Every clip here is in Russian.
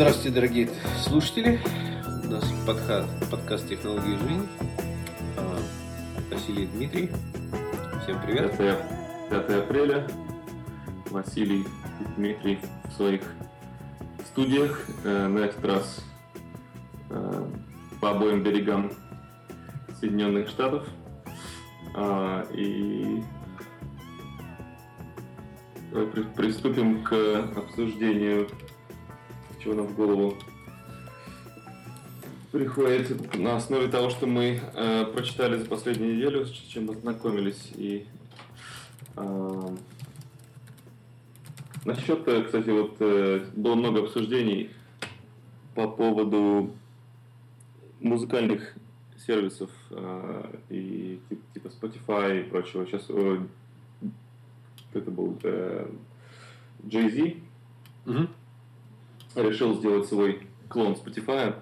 Здравствуйте, дорогие слушатели. У нас подха- подкаст «Технологии жизни». А, Василий Дмитрий. Всем привет. 5, 5 апреля. Василий и Дмитрий в своих студиях. Э, на этот раз э, по обоим берегам Соединенных Штатов. А, и при- приступим к обсуждению, чего нам в голову приходит на основе того, что мы э, прочитали за последнюю неделю, с чем ознакомились. И э, насчет, э, кстати, вот э, было много обсуждений по поводу музыкальных сервисов э, и тип- типа Spotify и прочего. Сейчас э, это был э, Jay-Z Мгм. Решил сделать свой клон Spotify,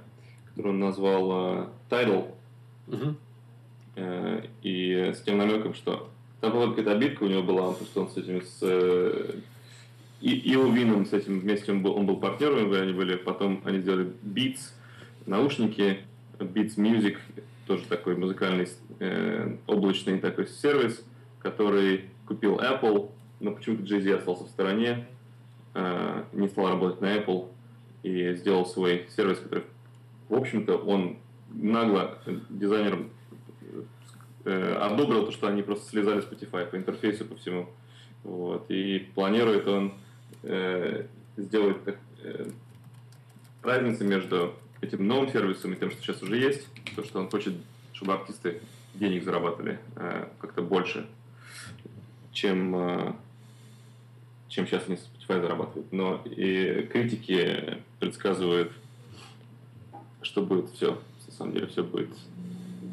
который он назвал э, Tidal. Мгм. Э, и с тем намеком, что там была какая-то обидка у него была, потому что он с этим с э, и Ио Вином с этим вместе он был, он был партнером, они были, потом они сделали Beats, наушники, Beats Music, тоже такой музыкальный э, облачный такой сервис, который купил Apple, но почему-то Jay-Z остался в стороне, э, не стал работать на Apple и сделал свой сервис, который, в общем-то, он нагло дизайнерам э, одобрил то, что они просто слезали Spotify по интерфейсу, по всему. Вот. И планирует он э, сделать так, э, разницу между этим новым сервисом и тем, что сейчас уже есть, то, что он хочет, чтобы артисты денег зарабатывали э, как-то больше, чем, э, чем сейчас они с Spotify зарабатывают. Но и критики предсказывают, что будет все, на самом деле все будет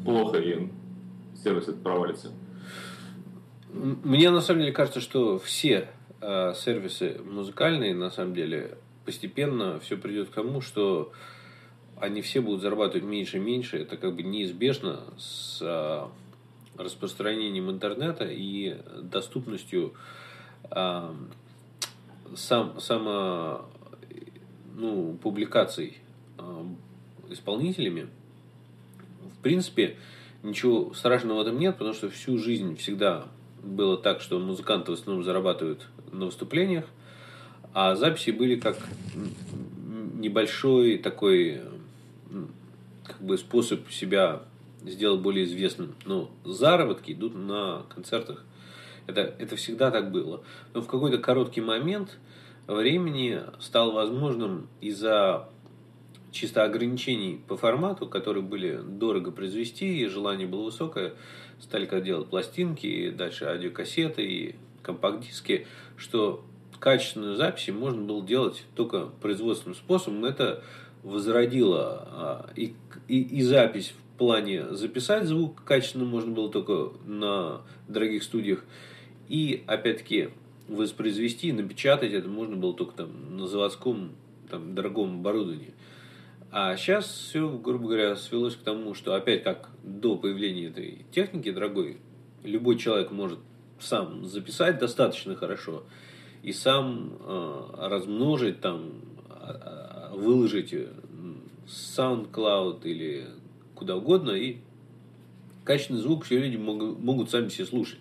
плохо, и сервис этот провалится. Мне на самом деле кажется, что все э, сервисы музыкальные, на самом деле, постепенно все придет к тому, что они все будут зарабатывать меньше и меньше. Это как бы неизбежно с э, распространением интернета и доступностью э, сам, само, ну, публикаций э, исполнителями. В принципе, ничего страшного в этом нет, потому что всю жизнь всегда было так, что музыканты в основном зарабатывают на выступлениях, а записи были как небольшой такой как бы способ себя сделать более известным. Но заработки идут на концертах. Это, это всегда так было. Но в какой-то короткий момент времени стало возможным из-за чисто ограничений по формату, которые были дорого произвести, и желание было высокое, стали как делать пластинки, и дальше аудиокассеты и компакт-диски, что качественную запись можно было делать только производственным способом. Это возродило а, и, и, и запись в плане записать звук качественно можно было только на дорогих студиях, и опять-таки воспроизвести, напечатать это можно было только там на заводском там, дорогом оборудовании. А сейчас все, грубо говоря, свелось к тому, что опять как до появления этой техники дорогой, любой человек может сам записать достаточно хорошо и сам э, размножить там, а- а- выложить э, SoundCloud или куда угодно, и качественный звук все люди могут, могут сами себе слушать.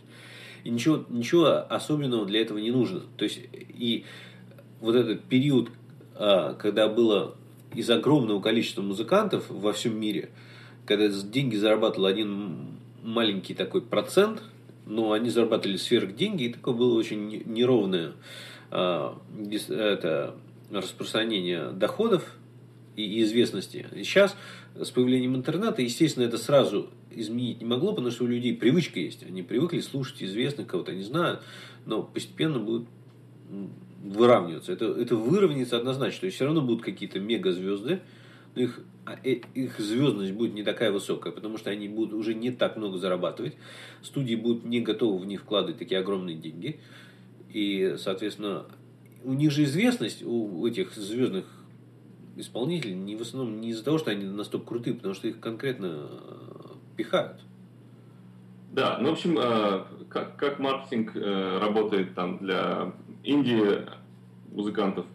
И ничего, ничего особенного для этого не нужно. То есть, и вот этот период, а, когда было из огромного количества музыкантов во всем мире, когда деньги зарабатывал один маленький такой процент, но они зарабатывали сверх деньги, и такое было очень не- неровное а, это, распространение доходов и известности. И сейчас с появлением интернета, естественно, это сразу изменить не могло, потому что у людей привычка есть. Они привыкли слушать известных кого-то, они знают, но постепенно будут выравниваться. Это, это выровняется однозначно. То есть все равно будут какие-то мегазвезды, но их, а, э, их звездность будет не такая высокая, потому что они будут уже не так много зарабатывать. Студии будут не готовы в них вкладывать такие огромные деньги. И, соответственно, у них же известность, у этих звездных исполнителей, не в основном не из-за того, что они настолько крутые, потому что их конкретно пихают. Да, ну, в общем, э, как, как маркетинг э, работает там для Индии музыкантов,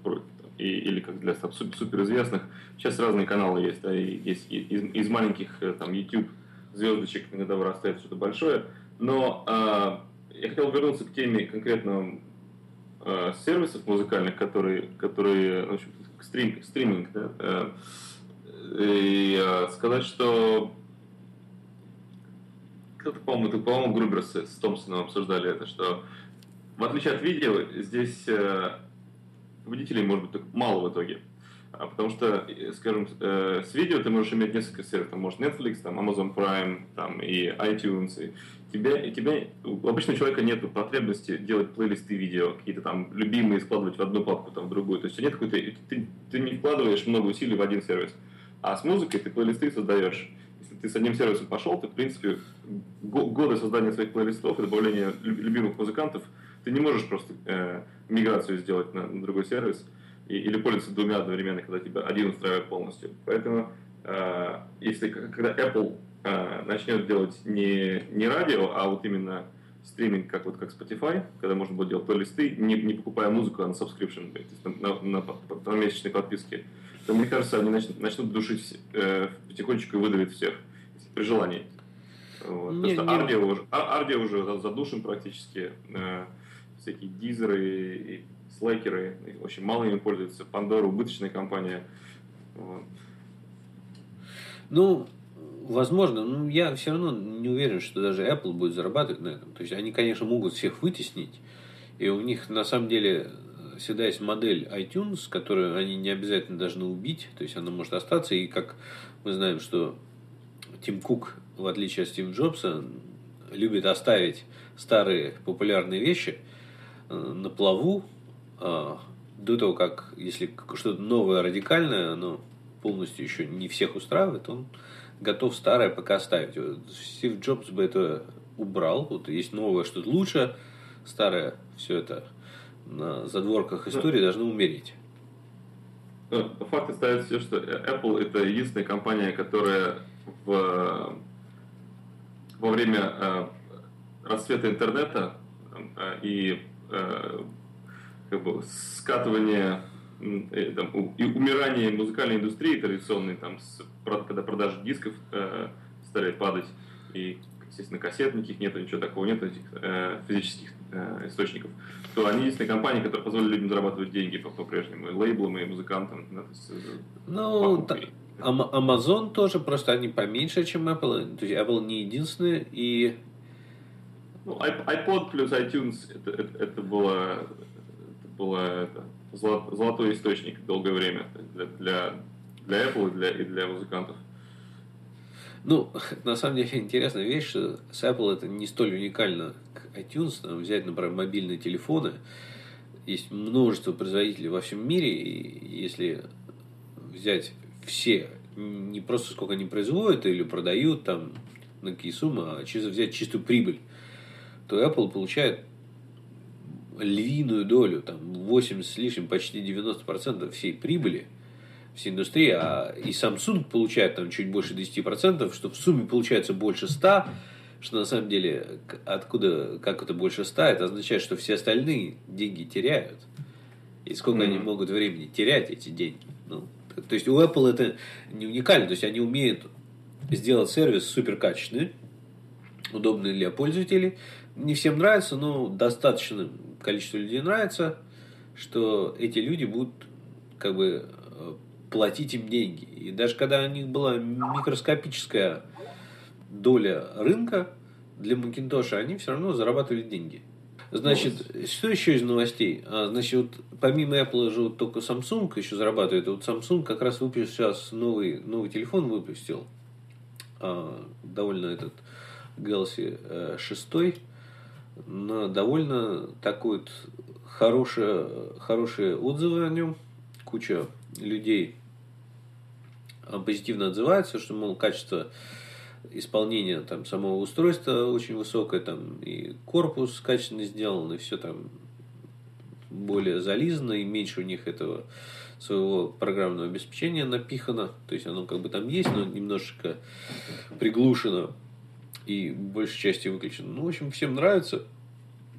и, или как для суперизвестных. Сейчас разные каналы есть, да, и есть из, из маленьких э, там YouTube звездочек иногда вырастает что-то большое. Но э, я хотел вернуться к теме конкретно э, сервисов музыкальных, которые, которые в общем, стрим, стриминг, да, э, и э, сказать, что кто-то, по-моему, это, по-моему, Груберс с Томпсоном обсуждали это, что в отличие от видео, здесь э, победителей может быть мало в итоге. А потому что, э, скажем, э, с видео ты можешь иметь несколько сервисов. Там может Netflix, там Amazon Prime, там и iTunes. И тебя, и тебя, у обычного человека нет потребности делать плейлисты видео, какие-то там любимые складывать в одну папку, там в другую. То есть нет какой-то, ты, ты не вкладываешь много усилий в один сервис. А с музыкой ты плейлисты создаешь. Ты с одним сервисом пошел, ты, в принципе, годы создания своих плейлистов и добавления любимых музыкантов, ты не можешь просто э, миграцию сделать на, на другой сервис и, или пользоваться двумя одновременно, когда тебя один устраивает полностью. Поэтому, э, если когда Apple э, начнет делать не, не радио, а вот именно стриминг, как вот как Spotify, когда можно будет делать плейлисты, не, не покупая музыку, а на subscription, то есть на, на, на, на месячной подписке, то мне кажется, они начнут, начнут душить э, потихонечку и выдавить всех, при желании. Вот. Не, не... Ардио уже, Ардио уже задушен практически. Э, всякие дизеры и слайкеры. Очень мало ими пользуются. Пандора убыточная компания. Вот. Ну, возможно, но я все равно не уверен, что даже Apple будет зарабатывать на этом. То есть они, конечно, могут всех вытеснить, и у них на самом деле всегда есть модель iTunes, которую они не обязательно должны убить, то есть она может остаться, и как мы знаем, что Тим Кук, в отличие от Стива Джобса, любит оставить старые популярные вещи э, на плаву э, до того, как, если что-то новое, радикальное, оно полностью еще не всех устраивает, он готов старое пока оставить. Стив Джобс бы это убрал. Вот есть новое, что-то лучше, старое, все это на задворках истории должно умереть. Факт остается все, что Apple это единственная компания, которая в, во время э, расцвета интернета э, и э, как бы скатывания там, и умирания музыкальной индустрии традиционной, там, с, когда продажи дисков э, стали падать, и, естественно, кассет никаких нету, ничего такого нет, этих э, физических э, источников, то они единственные компании, которые позволили людям зарабатывать деньги по-прежнему, и лейблам, и музыкантам. Да, есть, ну, Amazon тоже, просто они поменьше, чем Apple. То есть Apple не единственный, и... Ну, iPod плюс iTunes это, это, это было, это было это, золотой источник долгое время для, для, для Apple и для, и для музыкантов. Ну, на самом деле интересная вещь, что с Apple это не столь уникально, как iTunes. Там взять, например, мобильные телефоны. Есть множество производителей во всем мире, и если взять все, не просто сколько они производят или продают там на какие суммы, а чисто взять чистую прибыль, то Apple получает львиную долю, там 80 с лишним, почти 90% всей прибыли всей индустрии, а и Samsung получает там чуть больше 10%, что в сумме получается больше 100, что на самом деле откуда, как это больше 100, это означает, что все остальные деньги теряют. И сколько mm-hmm. они могут времени терять эти деньги. Ну, то есть у Apple это не уникально, то есть они умеют сделать сервис супер удобный для пользователей. Не всем нравится, но достаточно количество людей нравится, что эти люди будут как бы платить им деньги. И даже когда у них была микроскопическая доля рынка для Макинтоша, они все равно зарабатывали деньги. Значит, вот. что еще из новостей? А, значит, вот помимо Apple же вот только Samsung еще зарабатывает. Вот Samsung как раз выпустил сейчас новый, новый телефон выпустил. А, довольно этот Galaxy 6 э, на довольно такой вот хорошие, хорошие отзывы о нем. Куча людей позитивно отзываются, что, мол, качество исполнения там, самого устройства очень высокое, там и корпус качественно сделан, и все там более зализано, и меньше у них этого своего программного обеспечения напихано. То есть оно как бы там есть, но немножечко приглушено и большей части выключено. Ну, в общем, всем нравится.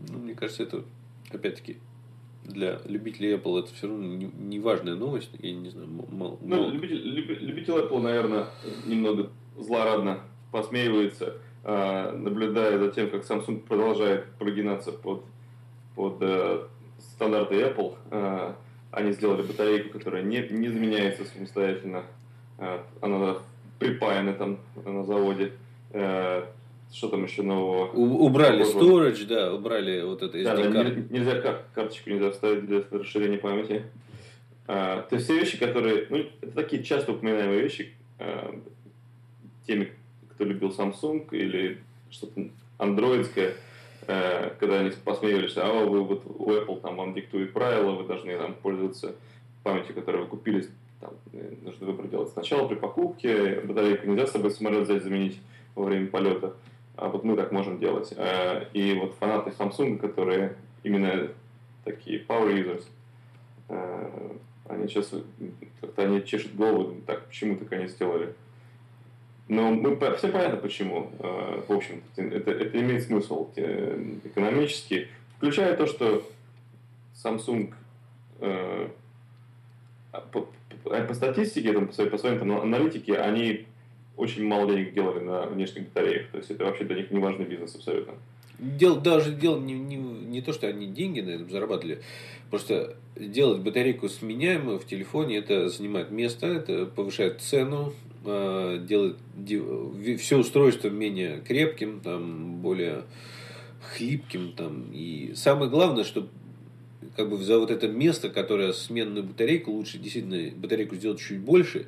Ну, мне кажется, это опять-таки для любителей Apple это все равно не, не важная новость. Я не знаю, мало, ну, мало... Любитель, любитель Apple, наверное, немного злорадно посмеивается, э, наблюдая за тем, как Samsung продолжает прогинаться под, под э, стандарты Apple. Э, они сделали батарейку, которая не, не заменяется самостоятельно. Она припаяна там на заводе. Что там еще нового? У, убрали storage, да, убрали вот это SD да, да, нельзя кар- карточку нельзя вставить для расширения памяти. А, то есть все вещи, которые, ну, это такие часто упоминаемые вещи а, теми, кто любил Samsung или что-то андроидское, а, когда они посмеивались, а вы вот у Apple там вам диктует правила, вы должны там пользоваться памятью, которую вы купили, там, нужно выбор делать сначала при покупке, батарейку нельзя с собой самолет взять, заменить во время полета а вот мы так можем делать. Э, и вот фанаты Samsung, которые именно такие power users, э, они сейчас как-то они чешут голову, так, почему так они сделали. Но мы, все понятно почему. Э, в общем, это, это имеет смысл экономически, включая то, что Samsung по, по, по статистике, там, по своей, по своей там, аналитике, они очень мало денег делали на внешних батареях. То есть это вообще для них не важный бизнес абсолютно. Дел, даже дело не, не, не то, что они деньги на этом зарабатывали. Просто делать батарейку сменяемую в телефоне, это занимает место, это повышает цену, э, делает все устройство менее крепким, там, более хлипким. Там. И самое главное, что как бы за вот это место, которое сменную батарейку, лучше действительно батарейку сделать чуть больше,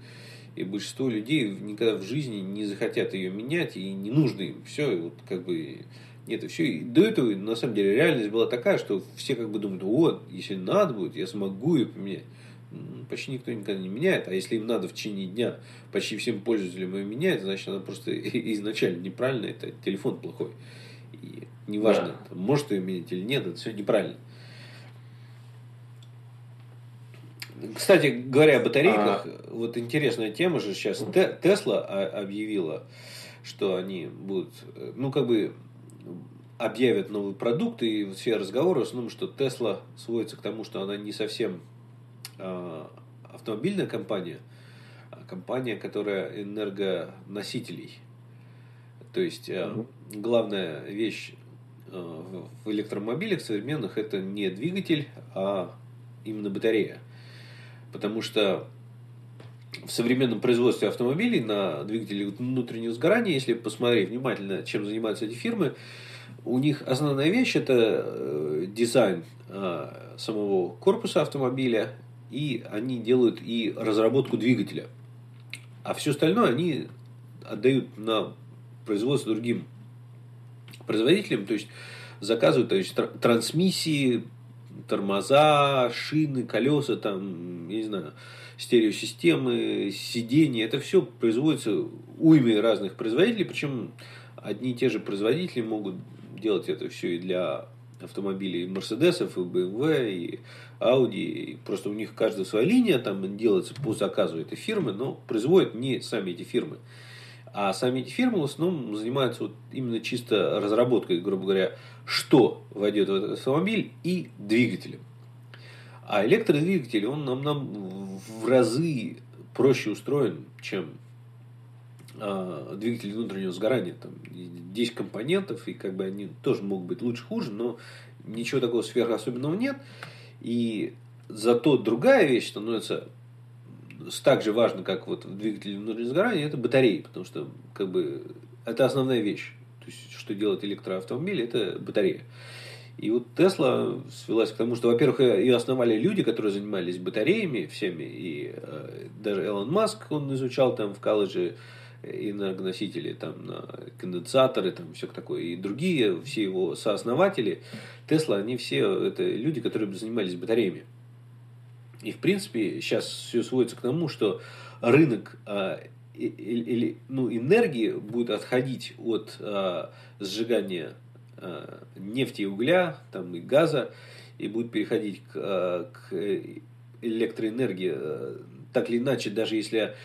и большинство людей никогда в жизни не захотят ее менять, и не нужно им. Все, и вот как бы нет, и все. И до этого, на самом деле, реальность была такая, что все как бы думают, вот, если надо будет, я смогу ее поменять. Почти никто никогда не меняет, а если им надо в течение дня почти всем пользователям ее менять, значит, она просто изначально неправильно, это телефон плохой. И неважно, да. может ее менять или нет, это все неправильно. Кстати, говоря о батарейках, а... вот интересная тема же сейчас. Тесла объявила, что они будут, ну, как бы объявят новый продукт, и все разговоры в основном, что Тесла сводится к тому, что она не совсем э, автомобильная компания, а компания, которая энергоносителей. То есть э, главная вещь э, в электромобилях современных это не двигатель, а именно батарея. Потому что в современном производстве автомобилей на двигатели внутреннего сгорания, если посмотреть внимательно, чем занимаются эти фирмы, у них основная вещь это э, дизайн э, самого корпуса автомобиля, и они делают и разработку двигателя. А все остальное они отдают на производство другим производителям, то есть заказывают то есть, трансмиссии, тормоза, шины, колеса, там, я не знаю, стереосистемы, сиденья. Это все производится уймой разных производителей, причем одни и те же производители могут делать это все и для автомобилей Мерседесов, и BMW, и Audi. Просто у них каждая своя линия там делается по заказу этой фирмы, но производят не сами эти фирмы. А сами эти фирмы в основном занимаются вот именно чисто разработкой, грубо говоря, что войдет в этот автомобиль и двигателем. А электродвигатель, он нам, нам в разы проще устроен, чем двигатель внутреннего сгорания. Там 10 компонентов, и как бы они тоже могут быть лучше, хуже, но ничего такого сверхособенного нет. И зато другая вещь становится так же важно, как вот в двигателе внутреннего сгорания, это батареи, потому что как бы это основная вещь. То есть, что делает электроавтомобиль, это батарея. И вот Тесла свелась к тому, что, во-первых, ее основали люди, которые занимались батареями всеми, и э, даже Элон Маск, он изучал там в колледже энергоносители, там, на конденсаторы, там, все такое, и другие, все его сооснователи, Тесла, они все, это люди, которые занимались батареями. И, в принципе, сейчас все сводится к тому, что рынок а, или, ну, энергии будет отходить от а, сжигания а, нефти и угля там, и газа и будет переходить к, а, к электроэнергии. Так или иначе, даже если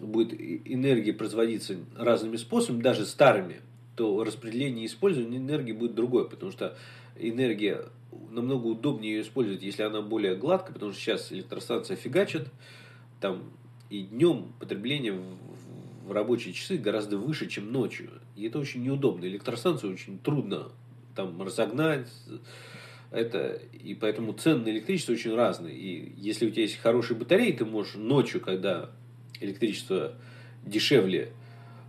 будет энергия производиться разными способами, даже старыми, то распределение и использование энергии будет другое, потому что энергия намного удобнее ее использовать, если она более гладкая, потому что сейчас электростанция фигачит, там и днем потребление в, в рабочие часы гораздо выше, чем ночью. И это очень неудобно. Электростанцию очень трудно там разогнать. Это, и поэтому цены на электричество очень разные. И если у тебя есть хорошие батареи, ты можешь ночью, когда электричество дешевле,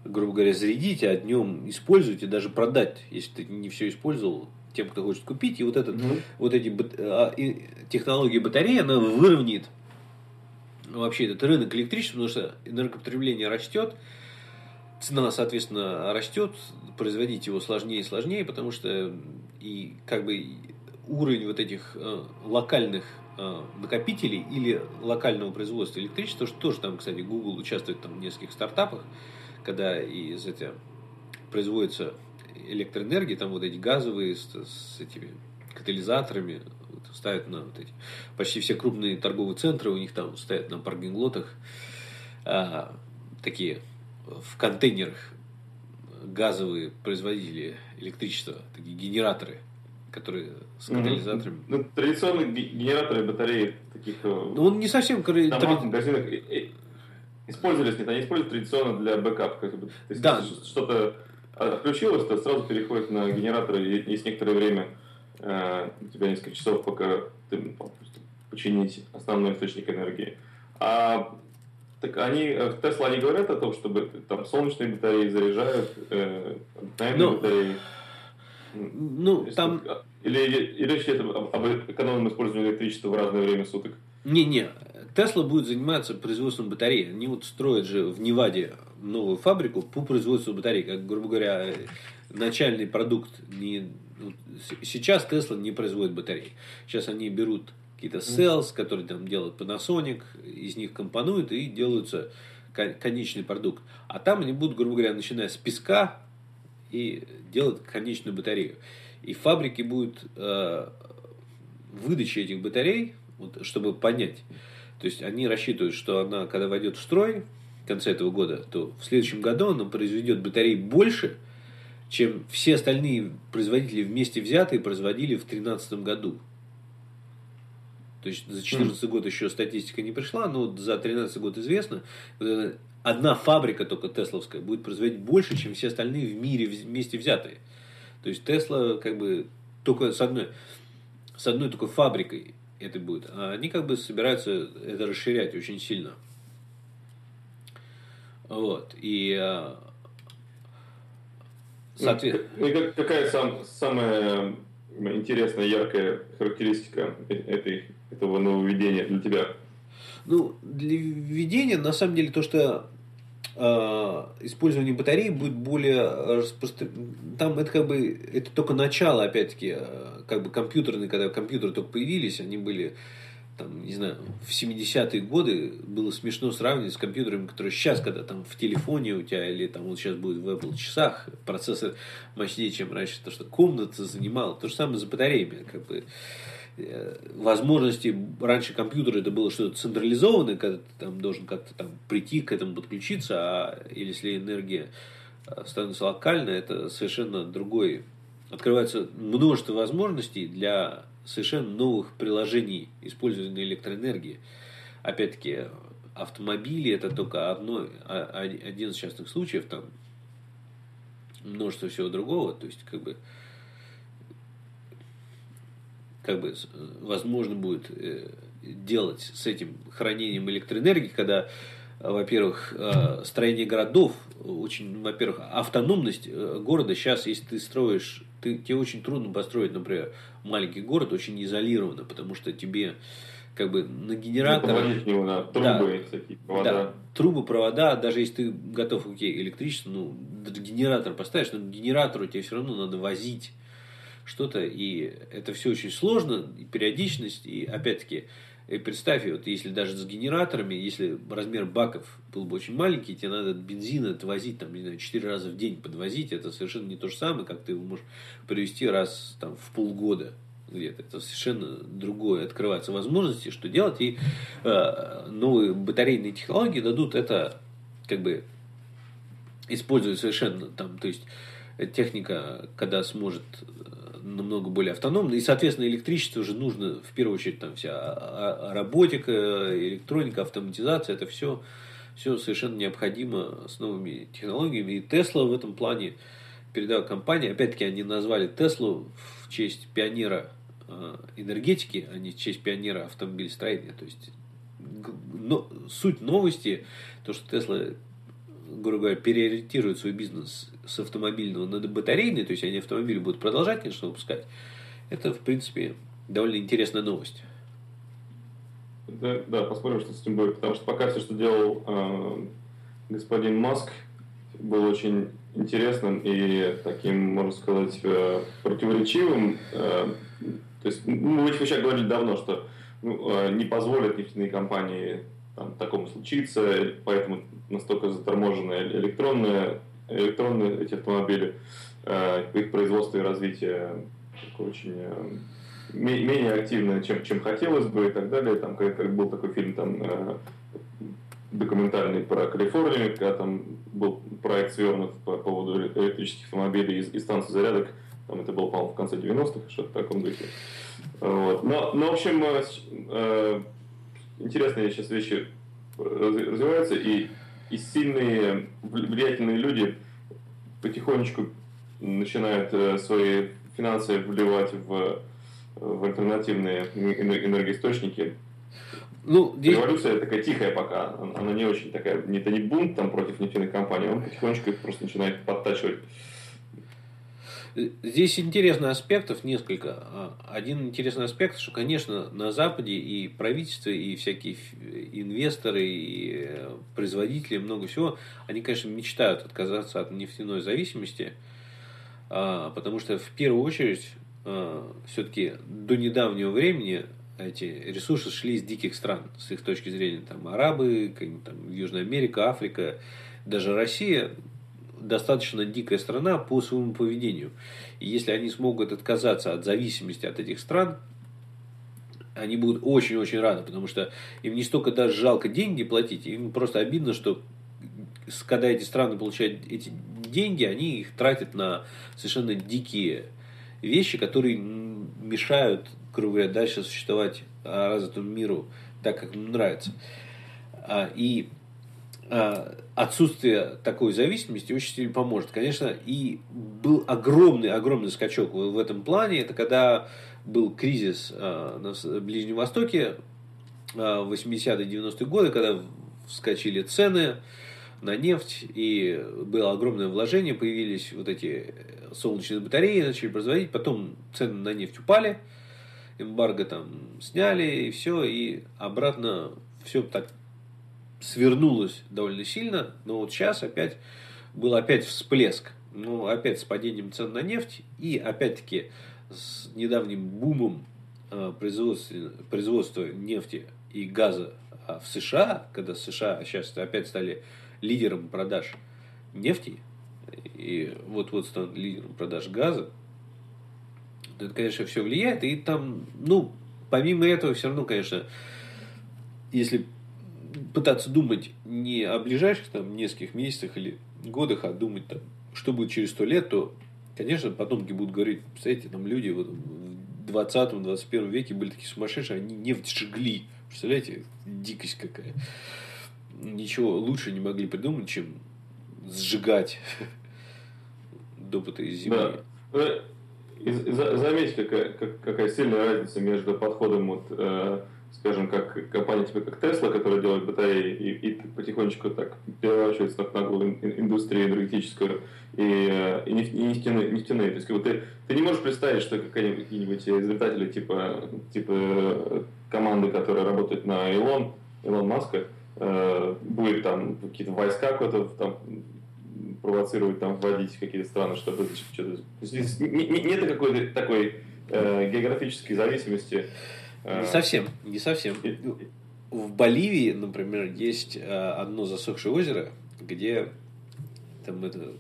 грубо говоря, зарядить, а днем использовать и даже продать, если ты не все использовал, тем, кто хочет купить. И вот, этот, mm-hmm. вот эти а, технологии батареи, она выровняет вообще этот рынок электричества, потому что энергопотребление растет, цена, соответственно, растет, производить его сложнее и сложнее, потому что и как бы уровень вот этих э, локальных накопителей или локального производства электричества, что тоже там, кстати, Google участвует там в нескольких стартапах, когда из этих производится электроэнергия, там вот эти газовые с, с этими катализаторами, вот, ставят на вот эти, почти все крупные торговые центры, у них там стоят на паркинг-лотах а, такие в контейнерах газовые производители электричества, такие генераторы, которые с катализаторами. Ну, традиционные генераторы батареи таких... Э, ну, он не совсем... Там тради... магазинах использовались, нет, они используют традиционно для бэкапа. Как бы. То есть, да. что-то отключилось, то сразу переходит на генераторы, и есть некоторое время, э, у тебя несколько часов, пока ты ну, починить основной источник энергии. А так они, в э, Тесла они говорят о том, чтобы там солнечные батареи заряжают, э, ну, батареи. Ну, там... Или, или речь идет об, об экономном использовании электричества в разное время суток? Не-не, Тесла будет заниматься производством батарей. Они вот строят же в Неваде новую фабрику по производству батарей. Как, грубо говоря, начальный продукт не... Сейчас Тесла не производит батареи. Сейчас они берут какие-то cells, которые там делают Panasonic, из них компонуют и делаются конечный продукт. А там они будут, грубо говоря, начиная с песка и делать конечную батарею. И в фабрике будет э, выдача этих батарей, вот, чтобы понять. То есть они рассчитывают, что она, когда войдет в строй в конце этого года, то в следующем году она произведет батарей больше, чем все остальные производители вместе взятые производили в 2013 году. То есть за 2014 mm. год еще статистика не пришла, но за 2013 год известно. Одна фабрика только Тесловская будет производить больше, чем все остальные в мире вместе взятые. То есть Тесла как бы только с одной, с одной только фабрикой это будет. А они как бы собираются это расширять очень сильно. Вот. И а, соответственно... И какая сам, самая интересная, яркая характеристика э, этой этого нововведения для тебя? Ну, для введения, на самом деле, то, что использование батареи будет более распространено. Там это как бы это только начало, опять-таки, э, как бы компьютерные, когда компьютеры только появились, они были там, не знаю, в 70-е годы было смешно сравнивать с компьютерами, которые сейчас, когда там в телефоне у тебя, или там вот сейчас будет в Apple часах, процессор мощнее, чем раньше, то, что комната занимала, то же самое за батареями, как бы Э, возможности раньше компьютера это было что-то централизованное, когда ты там должен как-то там прийти к этому подключиться, а если энергия э, становится локальной, это совершенно другой. Открывается множество возможностей для совершенно новых приложений использования электроэнергии. Опять-таки, автомобили это только одно, а, один из частных случаев, там множество всего другого. То есть, как бы, как бы возможно будет э, делать с этим хранением электроэнергии, когда, во-первых, э, строение городов, очень, во-первых, автономность э, города сейчас, если ты строишь, ты, тебе очень трудно построить, например, маленький город очень изолированно, потому что тебе как бы на генератор... на трубы, да, всякие, провода. Да, трубы, провода, даже если ты готов, окей, электричество, ну, генератор поставишь, но генератору тебе все равно надо возить что-то, и это все очень сложно, и периодичность, и опять-таки, и представь, вот если даже с генераторами, если размер баков был бы очень маленький, тебе надо бензин отвозить, там, не знаю, 4 раза в день подвозить, это совершенно не то же самое, как ты его можешь привезти раз там, в полгода где-то. Это совершенно другое. Открываются возможности, что делать. И э, новые батарейные технологии дадут это как бы использовать совершенно там, то есть техника, когда сможет намного более автономно. И, соответственно, электричество уже нужно, в первую очередь, там вся роботика, электроника, автоматизация, это все, все совершенно необходимо с новыми технологиями. И Тесла в этом плане передовая компания, опять-таки, они назвали Теслу в честь пионера э, энергетики, а не в честь пионера автомобилестроения. То есть, но, суть новости, то, что Тесла грубо говоря, переориентируют свой бизнес с автомобильного на батарейный, то есть они автомобили будут продолжать, конечно, выпускать, это, в принципе, довольно интересная новость. Да, да, посмотрим, что с этим будет. Потому что пока все, что делал э, господин Маск, был очень интересным и таким, можно сказать, э, противоречивым. Э, то есть мы в этих говорили давно, что ну, э, не позволят нефтяные компании там, такому случиться, поэтому настолько заторможены электронные, электронные эти автомобили, э, их производство и развитие очень э, менее активно, чем, чем хотелось бы и так далее. Там, как, как был такой фильм там, э, документальный про Калифорнию, когда там был проект свернут по поводу электрических автомобилей и, и станций зарядок. Там это было, по-моему, в конце 90-х, что-то в таком духе. Вот. Но, но, в общем, э, э интересные сейчас вещи развиваются, и, и сильные, влиятельные люди потихонечку начинают э, свои финансы вливать в, в альтернативные энергоисточники. Ну, здесь... Революция такая тихая пока, она не очень такая, это не бунт там против нефтяных компаний, он потихонечку их просто начинает подтачивать Здесь интересных аспектов несколько. А, один интересный аспект, что, конечно, на Западе и правительство, и всякие инвесторы, и э, производители, много всего, они, конечно, мечтают отказаться от нефтяной зависимости, а, потому что в первую очередь а, все-таки до недавнего времени эти ресурсы шли из диких стран, с их точки зрения, там, арабы, там, Южная Америка, Африка, даже Россия, достаточно дикая страна по своему поведению. И если они смогут отказаться от зависимости от этих стран, они будут очень-очень рады, потому что им не столько даже жалко деньги платить, им просто обидно, что когда эти страны получают эти деньги, они их тратят на совершенно дикие вещи, которые мешают, грубо говоря, дальше существовать развитому миру так, как ему нравится. А, и а, отсутствие такой зависимости очень сильно поможет. Конечно, и был огромный, огромный скачок в этом плане. Это когда был кризис а, на Ближнем Востоке а, в 80-е 90-е годы, когда вскочили цены на нефть, и было огромное вложение, появились вот эти солнечные батареи, начали производить, потом цены на нефть упали, эмбарго там сняли, и все, и обратно все так свернулось довольно сильно, но вот сейчас опять был опять всплеск. Ну, опять с падением цен на нефть и опять-таки с недавним бумом э, производства, производства нефти и газа а в США, когда США сейчас опять стали лидером продаж нефти, и вот-вот станут лидером продаж газа, это, конечно, все влияет. И там, ну, помимо этого, все равно, конечно, если пытаться думать не о ближайших там нескольких месяцах или годах, а думать там, что будет через сто лет, то, конечно, потомки будут говорить, представляете, там люди вот в 20-21 веке были такие сумасшедшие, они нефть жгли. Представляете, дикость какая. Ничего лучше не могли придумать, чем сжигать допыты из земли. Да. Э, заметь, какая, какая сильная разница между подходом вот, э, скажем, как компания типа как Tesla, которая делает батареи и, и потихонечку так переворачивается на наглую индустрию энергетическую и, и нефтяные, нефтяные. То есть, как бы ты, ты не можешь представить, что какие-нибудь изобретатели типа, типа команды, которая работает на Илон, Илон Маска, э, будет там какие-то войска какой-то там провоцировать, там вводить какие-то страны, чтобы что-то... Здесь нет какой-то такой э, географической зависимости не совсем, не совсем. В Боливии, например, есть э, одно засохшее озеро, где там это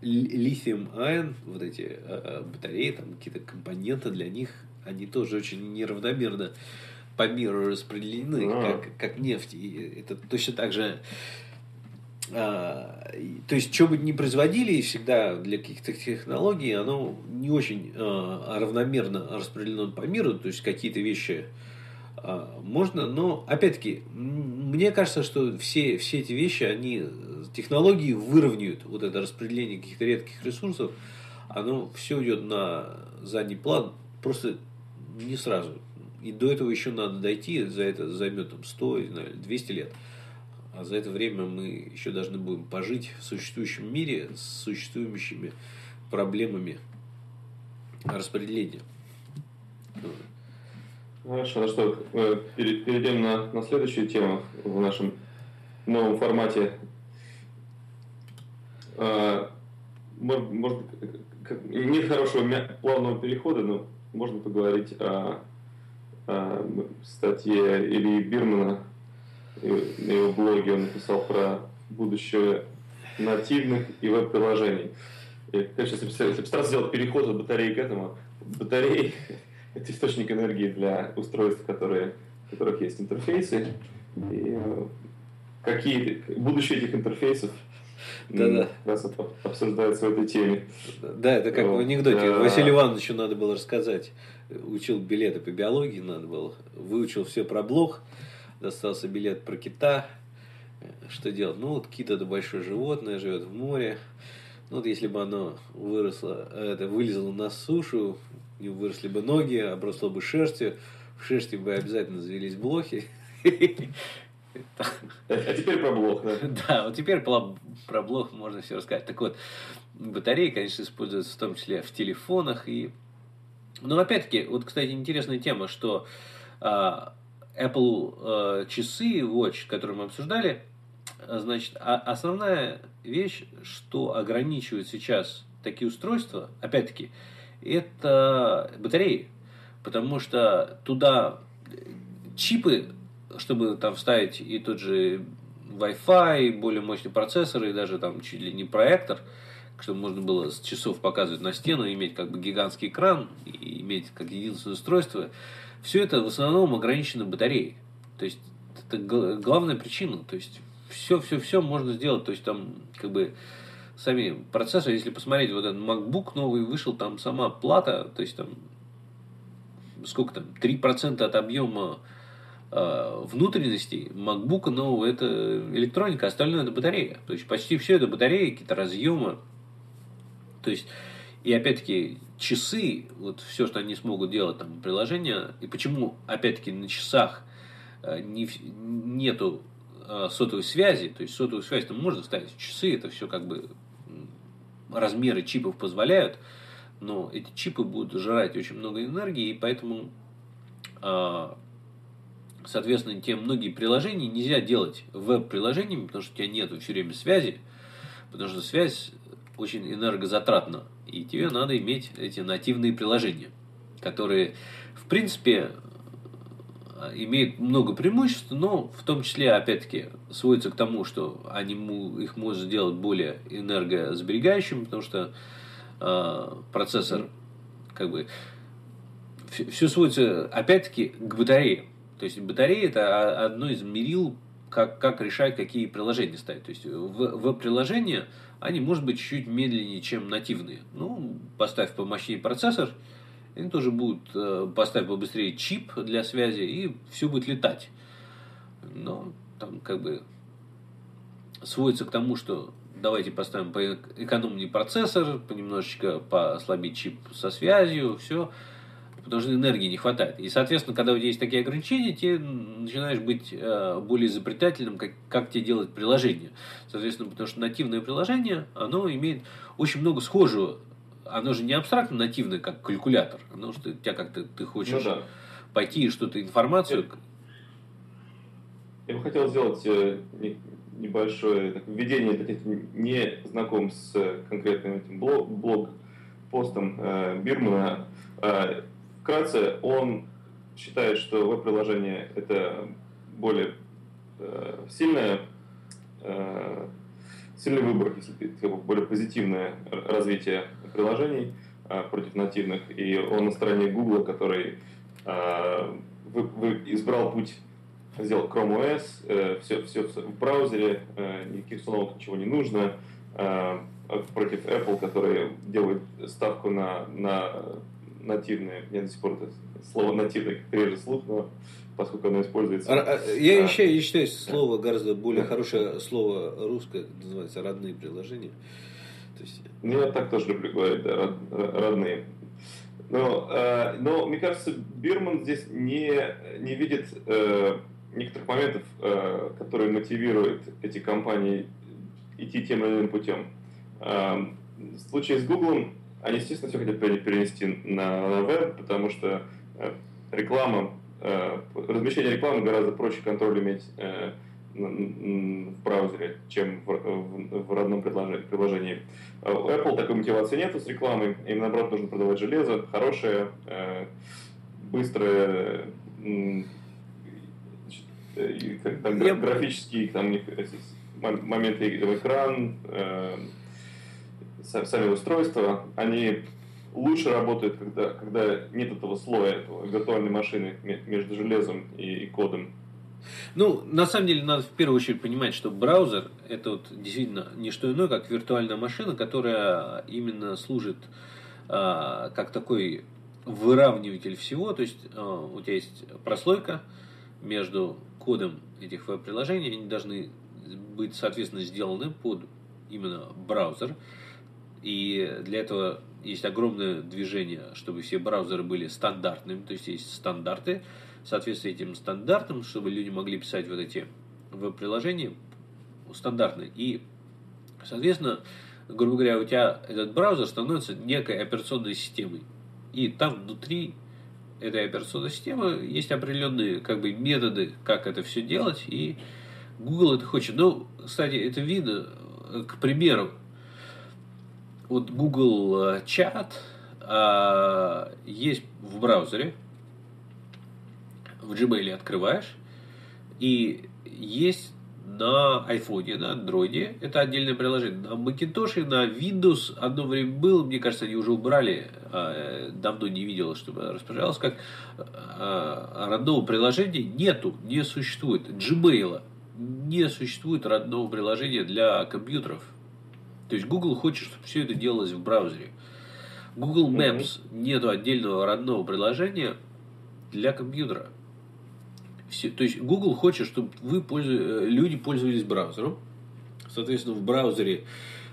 литиум-айн, вот эти э, э, батареи, там какие-то компоненты для них, они тоже очень неравномерно по миру распределены, а. как, как нефть. И это точно так же то есть, что бы ни производили, всегда для каких-то технологий оно не очень а, равномерно распределено по миру, то есть какие-то вещи а, можно, но опять-таки, мне кажется, что все, все эти вещи, они, технологии выровняют вот это распределение каких-то редких ресурсов, оно все идет на задний план, просто не сразу. И до этого еще надо дойти, за это займет там 100, 200 лет. А за это время мы еще должны будем пожить в существующем мире с существующими проблемами распределения. Хорошо, ну что, э, перейдем на, на следующую тему в нашем новом формате. А, может, нет хорошего плавного перехода, но можно поговорить о, о статье Ильи Бирмана на его блоге он написал про будущее нативных и веб-приложений. Я, конечно, постараться сделать переход от батареи к этому, батареи — это источник энергии для устройств, которые, у которых есть интерфейсы. И э, какие будущее этих интерфейсов да, да. раз обсуждается в этой теме. Да, это как вот. в анекдоте. Да. Василию Ивановичу надо было рассказать. Учил билеты по биологии, надо было. Выучил все про блок, достался билет про кита. Что делать? Ну, вот кит это большое животное, живет в море. Ну, вот если бы оно выросло, это вылезло на сушу, не выросли бы ноги, обросло бы шерстью, в шерсти бы обязательно завелись блохи. А теперь про блох, да? Да, вот теперь про, блох можно все рассказать. Так вот, батареи, конечно, используются в том числе в телефонах. И... Но опять-таки, вот, кстати, интересная тема, что а, Apple э, часы Watch, которые мы обсуждали, значит, а основная вещь, что ограничивает сейчас такие устройства, опять-таки, это батареи. Потому что туда чипы, чтобы там вставить и тот же Wi-Fi, более мощный процессор, и даже там чуть ли не проектор, чтобы можно было с часов показывать на стену, иметь как бы гигантский экран, и иметь как единственное устройство, все это в основном ограничено батареей. То есть это главная причина. То есть все, все, все можно сделать. То есть там как бы сами процессоры, если посмотреть, вот этот MacBook новый вышел, там сама плата, то есть там сколько там, 3% от объема э, внутренностей MacBook нового это электроника, остальное это батарея. То есть почти все это батареи, какие-то разъемы. То есть, и опять-таки, часы, вот все, что они смогут делать, там, приложения, и почему, опять-таки, на часах э, не, нету э, сотовой связи, то есть сотовую связь там можно вставить в часы, это все как бы размеры чипов позволяют, но эти чипы будут жрать очень много энергии, и поэтому, э, соответственно, те многие приложения нельзя делать веб-приложениями, потому что у тебя нету все время связи, потому что связь очень энергозатратна. И тебе надо иметь эти нативные приложения, которые, в принципе, имеют много преимуществ, но в том числе, опять-таки, сводится к тому, что они, их можно сделать более энергосберегающим, потому что э, процессор как бы все сводится опять-таки к батарее. То есть батарея это одно из мерил, как, как решать, какие приложения ставить. То есть в, в приложение они, может быть, чуть-чуть медленнее, чем нативные. Ну, поставь помощнее процессор, они тоже будут, э, поставь побыстрее чип для связи, и все будет летать. Но там как бы сводится к тому, что давайте поставим поэкономнее процессор, понемножечко послабить чип со связью, все потому что энергии не хватает. И, соответственно, когда у тебя есть такие ограничения, ты начинаешь быть э, более изобретательным, как, как тебе делать приложение. Соответственно, потому что нативное приложение, оно имеет очень много схожего. Оно же не абстрактно нативное, как калькулятор. Оно что тебя как-то ты хочешь ну, да. пойти и что-то информацию. Я, я бы хотел сделать э, небольшое так, введение для тех, не знаком с конкретным этим блог, блог постом э, Бирмана. Э, Вкратце, он считает, что веб-приложение это более э, сильное, э, сильный выбор, если как бы, более позитивное развитие приложений э, против нативных. И он на стороне Google, который э, вы, вы избрал путь сделал Chrome OS, э, все, все в браузере, э, никаких установок, ничего не нужно, э, против Apple, который делает ставку на, на нативные, я до сих пор это слово нативный реже слух, но поскольку оно используется. А, я, а, считаю, я считаю слово гораздо более хорошее слово русское, называется родные приложения. То есть... Ну, я так тоже люблю говорить, да, род, родные. Но, э, но мне кажется, Бирман здесь не, не видит э, некоторых моментов, э, которые мотивируют эти компании идти тем или иным путем. Э, в случае с Google они, естественно, все хотят перенести на, веб, потому что э, реклама, э, размещение рекламы гораздо проще контроль иметь э, в браузере, чем в, в, в родном приложении. У Apple такой мотивации нет с рекламой, им наоборот нужно продавать железо, хорошее, быстрое, там, Я... графические там, моменты в экран, сами устройства, они лучше работают, когда, когда нет этого слоя, этого виртуальной машины между железом и, и кодом. Ну, на самом деле, надо в первую очередь понимать, что браузер это вот действительно не что иное, как виртуальная машина, которая именно служит а, как такой выравниватель всего. То есть а, у тебя есть прослойка между кодом этих веб-приложений, они должны быть, соответственно, сделаны под именно браузер. И для этого есть огромное движение, чтобы все браузеры были стандартными, то есть есть стандарты, соответственно этим стандартам, чтобы люди могли писать вот эти веб-приложения стандартные. И, соответственно, грубо говоря, у тебя этот браузер становится некой операционной системой. И там внутри этой операционной системы есть определенные как бы методы, как это все делать, и Google это хочет. Ну, кстати, это видно, к примеру, вот Google Chat а, есть в браузере, в Gmail открываешь, и есть на iPhone, на Android, это отдельное приложение. На Macintosh, на Windows одно время было, мне кажется, они уже убрали, а, давно не видел, чтобы распоряжалось, как родного приложения нету, не существует. Gmail не существует родного приложения для компьютеров. То есть Google хочет, чтобы все это делалось в браузере. Google Maps mm-hmm. нету отдельного родного приложения для компьютера. Все, то есть Google хочет, чтобы вы пользу, э, люди пользовались браузером. Соответственно, в браузере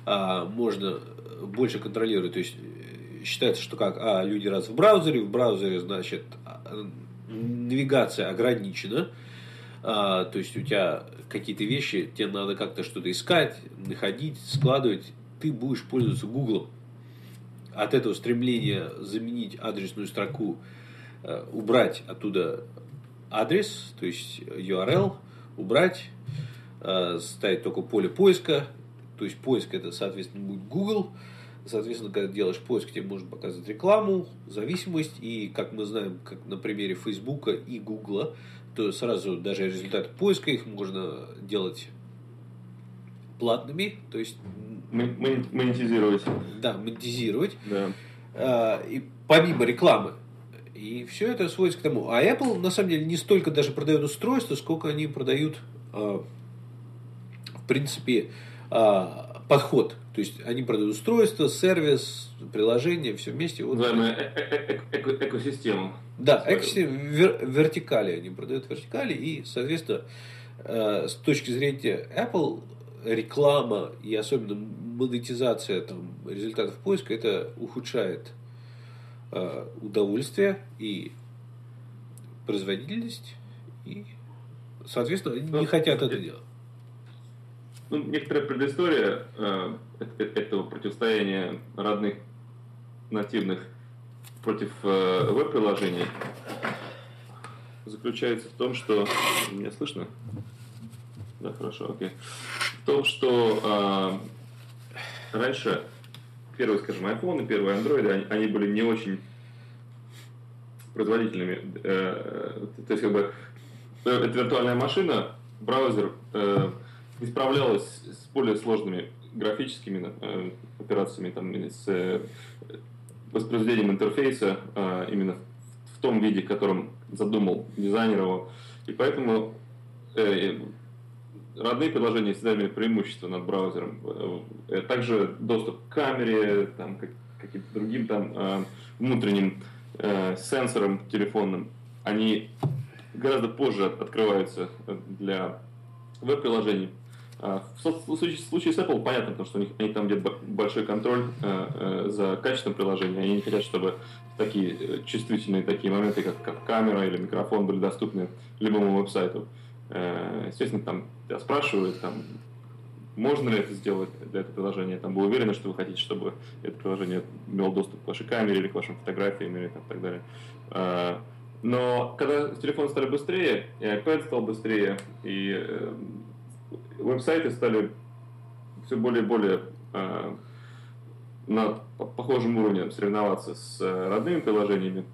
а, можно больше контролировать. То есть э, считается, что как, а, люди раз в браузере, в браузере, значит, а, навигация ограничена. А, то есть у тебя какие-то вещи, тебе надо как-то что-то искать, находить, складывать. Ты будешь пользоваться Google. От этого стремления заменить адресную строку, э, убрать оттуда адрес, то есть URL, убрать, э, ставить только поле поиска, то есть поиск это, соответственно, будет Google, Соответственно, когда делаешь поиск, тебе может показывать рекламу, зависимость. И, как мы знаем, как на примере Фейсбука и Гугла, то сразу даже результаты поиска их можно делать платными, то есть монетизировать. Да, монетизировать. Да. А, и помимо рекламы. И все это сводится к тому. А Apple на самом деле не столько даже продает устройства, сколько они продают, а, в принципе, а, подход. То есть они продают устройство, сервис, приложение, все вместе. Вот. Называемую э -э -э экосистему. Да, экосистему, вер, вертикали. Они продают вертикали. И, соответственно, э, с точки зрения Apple, реклама и особенно монетизация там, результатов поиска, это ухудшает э, удовольствие и производительность. И, соответственно, они не хотят это делать. Ну, некоторая предыстория э, этого противостояния родных нативных против э, веб-приложений заключается в том, что... Меня слышно? Да, хорошо, окей. В том, что э, раньше первые, скажем, iPhone и первые Android, они, они были не очень производительными. Э, то есть, как бы, э, это виртуальная машина, браузер э, не справлялась с более сложными графическими э, операциями, там, с э, воспроизведением интерфейса э, именно в, том виде, в котором задумал дизайнер его. И поэтому э, родные приложения всегда имеют преимущество над браузером. Э, также доступ к камере, там, каким-то другим там, э, внутренним э, сенсорам телефонным, они гораздо позже открываются для веб-приложений. А, в случае, в случае с Apple понятно, потому что у них, у них там где-то большой контроль за качеством приложения. Они не хотят, чтобы такие чувствительные такие моменты, как, как камера или микрофон, были доступны любому веб-сайту. Естественно, там тебя спрашивают, там, можно ли это сделать для этого приложения. Там вы уверены, что вы хотите, чтобы это приложение имело доступ к вашей камере или к вашим фотографиям или там, так далее. А, но когда телефоны стали быстрее, и iPad стал быстрее, и э, веб-сайты стали все более и более э, на похожем уровне соревноваться с э, родными приложениями,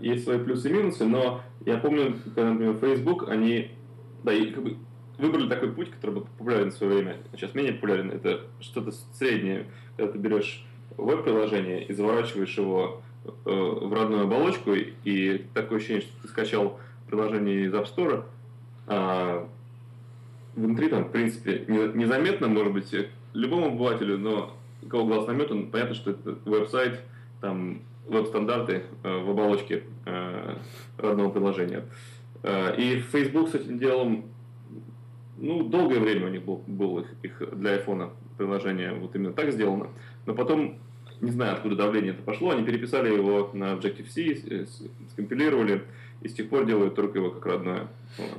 есть свои плюсы и минусы, но я помню, когда, например, Facebook, они да, и как бы выбрали такой путь, который был популярен в свое время, а сейчас менее популярен. Это что-то среднее, когда ты берешь веб-приложение и заворачиваешь его э, в родную оболочку, и такое ощущение, что ты скачал приложение из App Store, а внутри там, в принципе, незаметно, может быть, любому обывателю, но у кого глаз наметан, понятно, что это веб-сайт, там, веб-стандарты э, в оболочке э, родного приложения. Э, и Facebook с этим делом ну, долгое время у них был, был их, их для iPhone приложение вот именно так сделано. Но потом, не знаю, откуда давление это пошло, они переписали его на Objective-C, скомпилировали, и с тех пор делают только его как родное.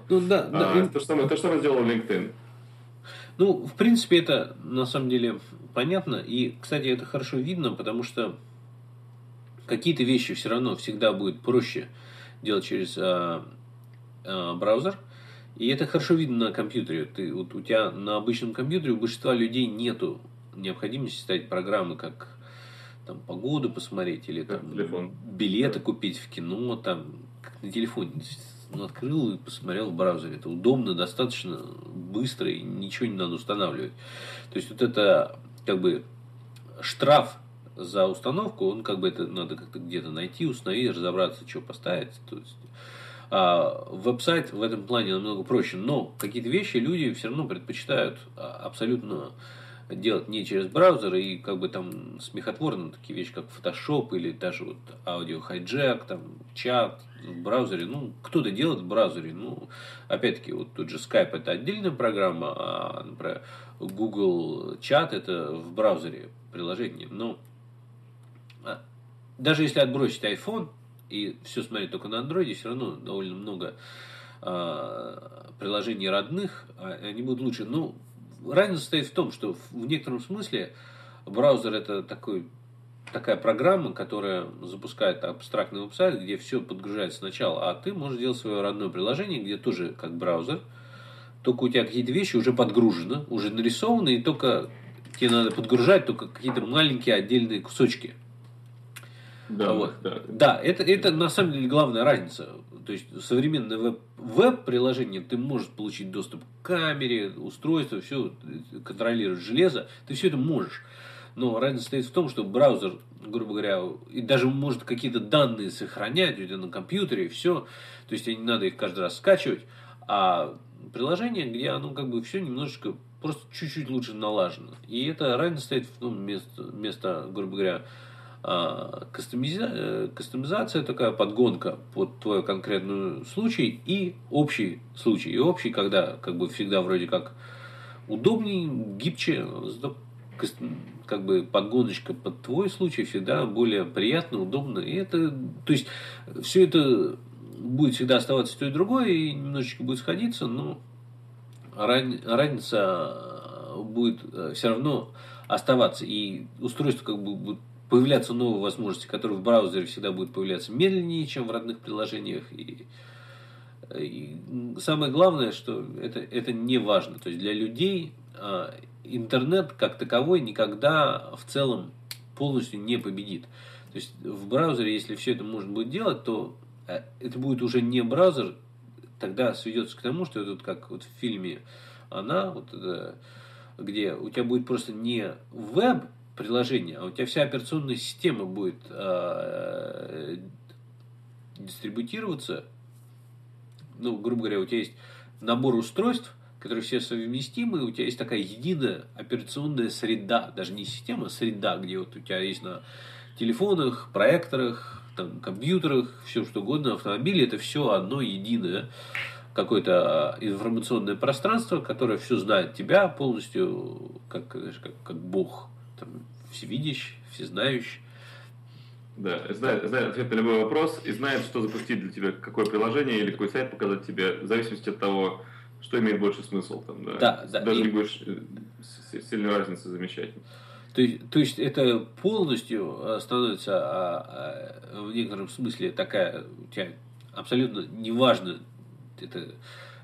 Ну, да, да. А, то, же самое, то же самое сделал LinkedIn. Ну, в принципе, это на самом деле понятно. И, кстати, это хорошо видно, потому что какие-то вещи все равно всегда будет проще делать через э, э, браузер, и это хорошо видно на компьютере. Ты, вот у тебя на обычном компьютере у большинства людей нету необходимости ставить программы, как там погоду посмотреть или там телефон. билеты купить в кино, там как на телефоне. Ну, открыл и посмотрел в браузере. Это удобно, достаточно быстро и ничего не надо устанавливать. То есть вот это как бы штраф за установку, он как бы это надо как-то где-то найти, установить, разобраться, что поставить. То есть а, веб-сайт в этом плане намного проще, но какие-то вещи люди все равно предпочитают а, абсолютно делать не через браузер и как бы там смехотворно такие вещи, как Photoshop или даже вот аудио хайджек, там чат в браузере. Ну, кто-то делает в браузере. Ну, опять-таки, вот тут же Skype это отдельная программа, а, например, Google чат это в браузере приложение. Но а, даже если отбросить iPhone, и все смотреть только на андроиде, все равно довольно много э, приложений родных, а они будут лучше. Ну, разница состоит в том, что в некотором смысле браузер это такой такая программа, которая запускает абстрактный веб-сайт, где все подгружается сначала, а ты можешь делать свое родное приложение, где тоже как браузер, только у тебя какие-то вещи уже подгружены, уже нарисованы, и только тебе надо подгружать только какие-то маленькие отдельные кусочки. Да, вот. да. да это, это на самом деле главная разница. То есть современное веб, веб-приложение ты можешь получить доступ к камере, устройству, все контролировать железо, ты все это можешь. Но разница стоит в том, что браузер, грубо говоря, и даже может какие-то данные сохранять у тебя на компьютере, все. То есть тебе не надо их каждый раз скачивать. А приложение, где оно как бы все немножечко просто чуть-чуть лучше налажено. И это разница стоит в том место, место грубо говоря, а, кастомизация, кастомизация такая подгонка под твой конкретный случай и общий случай. И общий, когда как бы всегда вроде как удобнее, гибче, как бы подгоночка под твой случай всегда более приятно, удобно. И это, то есть, все это будет всегда оставаться то и другое, и немножечко будет сходиться, но разница будет э, все равно оставаться. И устройство как бы будет появляться новые возможности, которые в браузере всегда будут появляться медленнее, чем в родных приложениях. И, и самое главное, что это, это не важно. То есть для людей а, интернет как таковой никогда в целом полностью не победит. То есть в браузере, если все это можно будет делать, то э, это будет уже не браузер, тогда сведется к тому, что это вот как вот в фильме она, вот это, где у тебя будет просто не веб приложение, а у тебя вся операционная система будет э, дистрибутироваться. Ну, грубо говоря, у тебя есть набор устройств, которые все совместимы, у тебя есть такая единая операционная среда, даже не система, а среда, где вот у тебя есть на телефонах, проекторах, там, компьютерах, все что угодно, автомобиле, это все одно единое какое-то информационное пространство, которое все знает тебя полностью, как, знаешь, как, как Бог, там, всевидящий, всезнающий. Да, знает, знает ответ на любой вопрос и знает, что запустить для тебя, какое приложение или какой сайт показать тебе, в зависимости от того, что имеет больше смысл. Там, да. Да, да. Даже И- не будешь э, сильной разницы замечать. То есть, то есть это полностью э, становится а, а, в некотором смысле такая у тебя абсолютно неважно это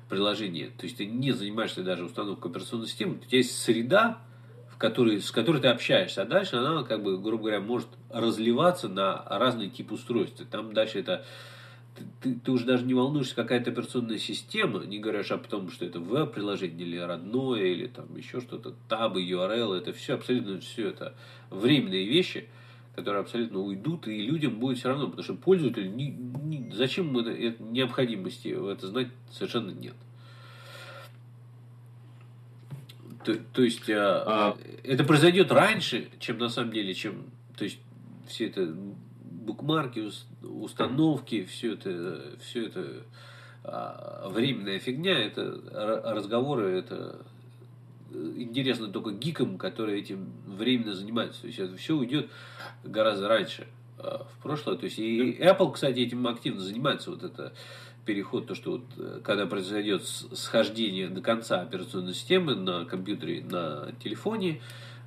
приложение. То есть ты не занимаешься даже установкой операционной системы, у тебя есть среда, в которой, с которой ты общаешься, а дальше она, как бы, грубо говоря, может разливаться на разный тип устройств. Там дальше это ты, ты- уже даже не волнуешься, какая это операционная система, не говоришь о том, что это веб-приложение или родное, или там еще что-то, табы, URL, это все абсолютно все это временные вещи, которые абсолютно уйдут, и людям будет все равно, потому что пользователю ни- ни- зачем это, это необходимости это знать совершенно нет. То, то есть а, А- это произойдет раньше, чем на самом деле, чем то есть все это букмарки, ус- установки, все это, все это а, временная фигня, это разговоры, это э, интересно только гикам, которые этим временно занимаются. То есть это все уйдет гораздо раньше а, в прошлое. То есть и Apple, кстати, этим активно занимается. Вот это переход, то, что вот, э, когда произойдет схождение до конца операционной системы на компьютере, на телефоне,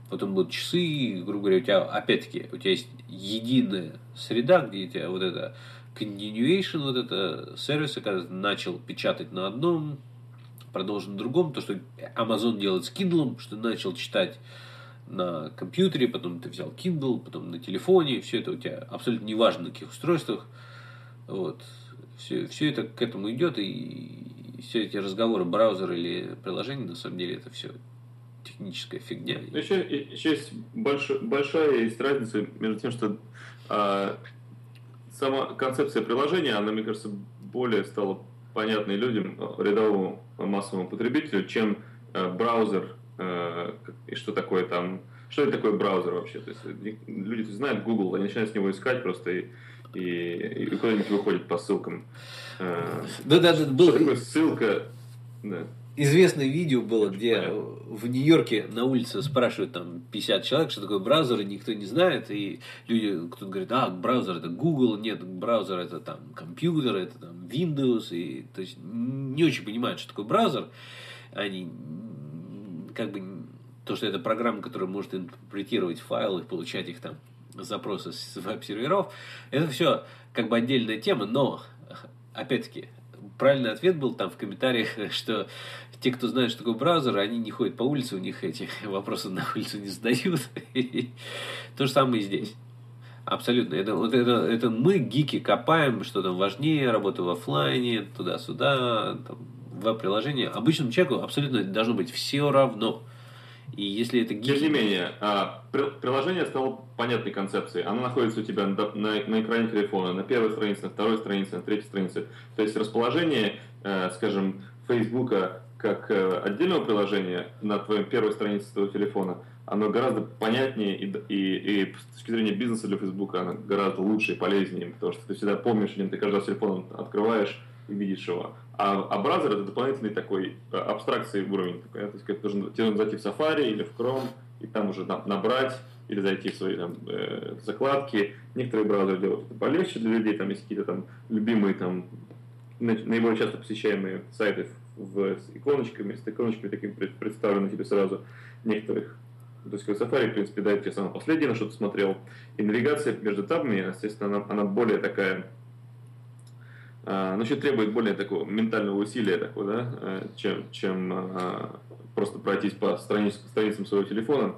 потом будут часы, грубо говоря, у тебя, опять-таки, у тебя есть единая среда, где у тебя вот это continuation, вот это сервисы, когда ты начал печатать на одном, продолжил на другом, то, что Amazon делает с Kindle, что начал читать на компьютере, потом ты взял Kindle, потом на телефоне, все это у тебя абсолютно неважно на каких устройствах, вот, все, все это к этому идет, и все эти разговоры, браузер или приложение, на самом деле, это все техническая фигня. Еще, еще есть больш- большая есть разница между тем, что а, сама концепция приложения, она, мне кажется, более стала понятной людям, э, рядовому э, массовому потребителю, чем э, браузер э, и что такое там, что это такое браузер вообще. То есть э, люди знают Google, они начинают с него искать просто и, и, и куда-нибудь выходят по ссылкам. Э, Да, да, да, Что было такое ссылка? Да. известное видео было, где в Нью-Йорке на улице спрашивают там 50 человек, что такое браузер, и никто не знает, и люди, кто-то говорит, а, браузер это Google, нет, браузер это там компьютер, это там Windows, и то есть не очень понимают, что такое браузер, они как бы то, что это программа, которая может интерпретировать файлы, получать их там запросы с веб-серверов, это все как бы отдельная тема, но опять-таки правильный ответ был там в комментариях, что те, кто знает, что такое браузер, они не ходят по улице, у них эти вопросы на улицу не задают. То же самое и здесь. Абсолютно. Это, вот это, это мы, гики, копаем, что там важнее, работа в офлайне, туда-сюда, веб-приложение. Обычному человеку абсолютно должно быть все равно. И если это гики... Тем не менее, а, при- приложение стало понятной концепцией. Оно находится у тебя на, на- на экране телефона, на первой странице, на второй странице, на третьей странице. То есть расположение, э, скажем, Фейсбука как э, отдельного приложения на твоей первой странице твоего телефона, оно гораздо понятнее и, и, и с точки зрения бизнеса для Фейсбука оно гораздо лучше и полезнее, потому что ты всегда помнишь ты каждый раз телефон открываешь и видишь его. А, а браузер это дополнительный такой э, абстракции уровень. Такой, да, то есть ты должен, тебе нужно зайти в Safari или в Chrome и там уже на- набрать или зайти в свои там, э, закладки. Некоторые браузеры делают это полегче для людей, там есть какие-то там любимые там на- наиболее часто посещаемые сайты в, с иконочками, с иконочками такими пред- представлены тебе сразу некоторых. То есть как Safari, в принципе, дает тебе самое последнее, на что ты смотрел. И навигация между табами, естественно, она, она более такая а, ну, еще требует более такого ментального усилия, такого, да, э, чем, чем а, просто пройтись по страниц, страницам своего телефона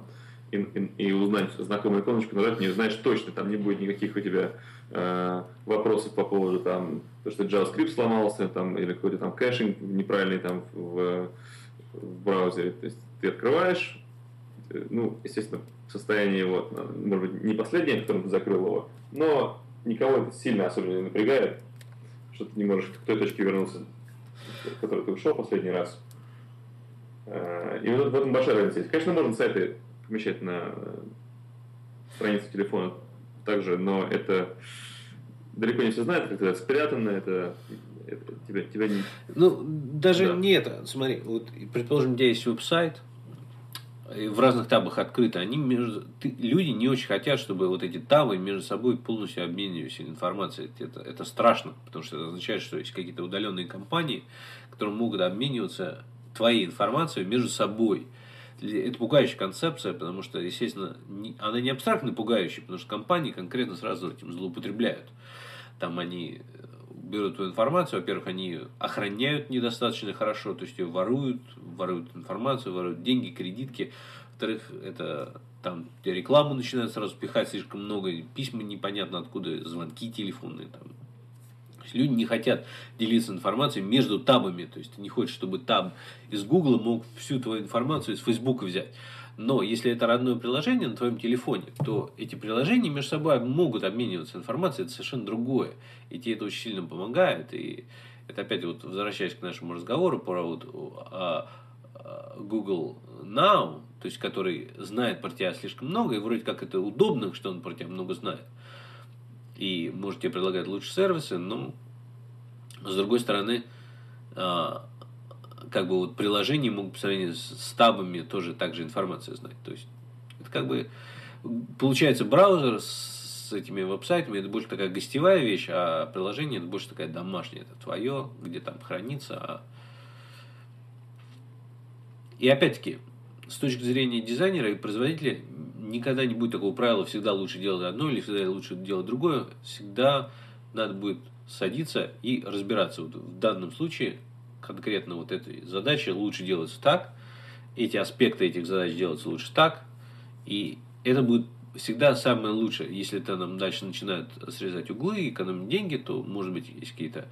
и, и, и узнать знакомую иконочку, на нее, знаешь точно, там не будет никаких у тебя э, вопросов по поводу там, то, что JavaScript сломался, там, или какой-то там caching неправильный там в, в браузере. То есть ты открываешь, э, ну, естественно, состояние его, может быть, не последнее, в котором ты закрыл его, но никого это сильно особенно не напрягает, что ты не можешь к той точке вернуться, который ты ушел последний раз. Э, и вот в этом большая разница есть. Конечно, можно сайты помещать на страницу телефона также, но это далеко не все знают, как это спрятано, это, это тебя, тебя не... Ну, даже да. не это. Смотри, вот, предположим, у тебя есть веб-сайт, в разных табах открыто, они между, ты, люди не очень хотят, чтобы вот эти табы между собой полностью обменивались информацией. Это, это страшно, потому что это означает, что есть какие-то удаленные компании, которые могут обмениваться твоей информацией между собой. Это пугающая концепция, потому что, естественно, не, она не абстрактно пугающая, потому что компании конкретно сразу этим злоупотребляют. Там они берут эту информацию, во-первых, они охраняют недостаточно хорошо, то есть ее воруют, воруют информацию, воруют деньги, кредитки. Во-вторых, это там рекламу начинают сразу пихать слишком много, письма непонятно откуда, звонки телефонные, там, люди не хотят делиться информацией между табами. То есть ты не хочешь, чтобы таб из Гугла мог всю твою информацию из Фейсбука взять. Но если это родное приложение на твоем телефоне, то эти приложения между собой могут обмениваться информацией, это совершенно другое. И тебе это очень сильно помогает. И это опять вот возвращаясь к нашему разговору про вот, а, а, Google Now, то есть который знает про тебя слишком много, и вроде как это удобно, что он про тебя много знает и может тебе предлагать лучшие сервисы, но с другой стороны, а, как бы вот приложения могут по сравнению с табами тоже также информацию знать. То есть это как бы получается браузер с этими веб-сайтами, это больше такая гостевая вещь, а приложение это больше такая домашняя, это твое, где там хранится. А... И опять-таки, с точки зрения дизайнера и производителя, никогда не будет такого правила, всегда лучше делать одно или всегда лучше делать другое. Всегда надо будет садиться и разбираться. Вот в данном случае конкретно вот этой задачи лучше делаться так, эти аспекты этих задач делаться лучше так, и это будет всегда самое лучшее. Если это нам дальше начинают срезать углы, экономить деньги, то, может быть, есть какие-то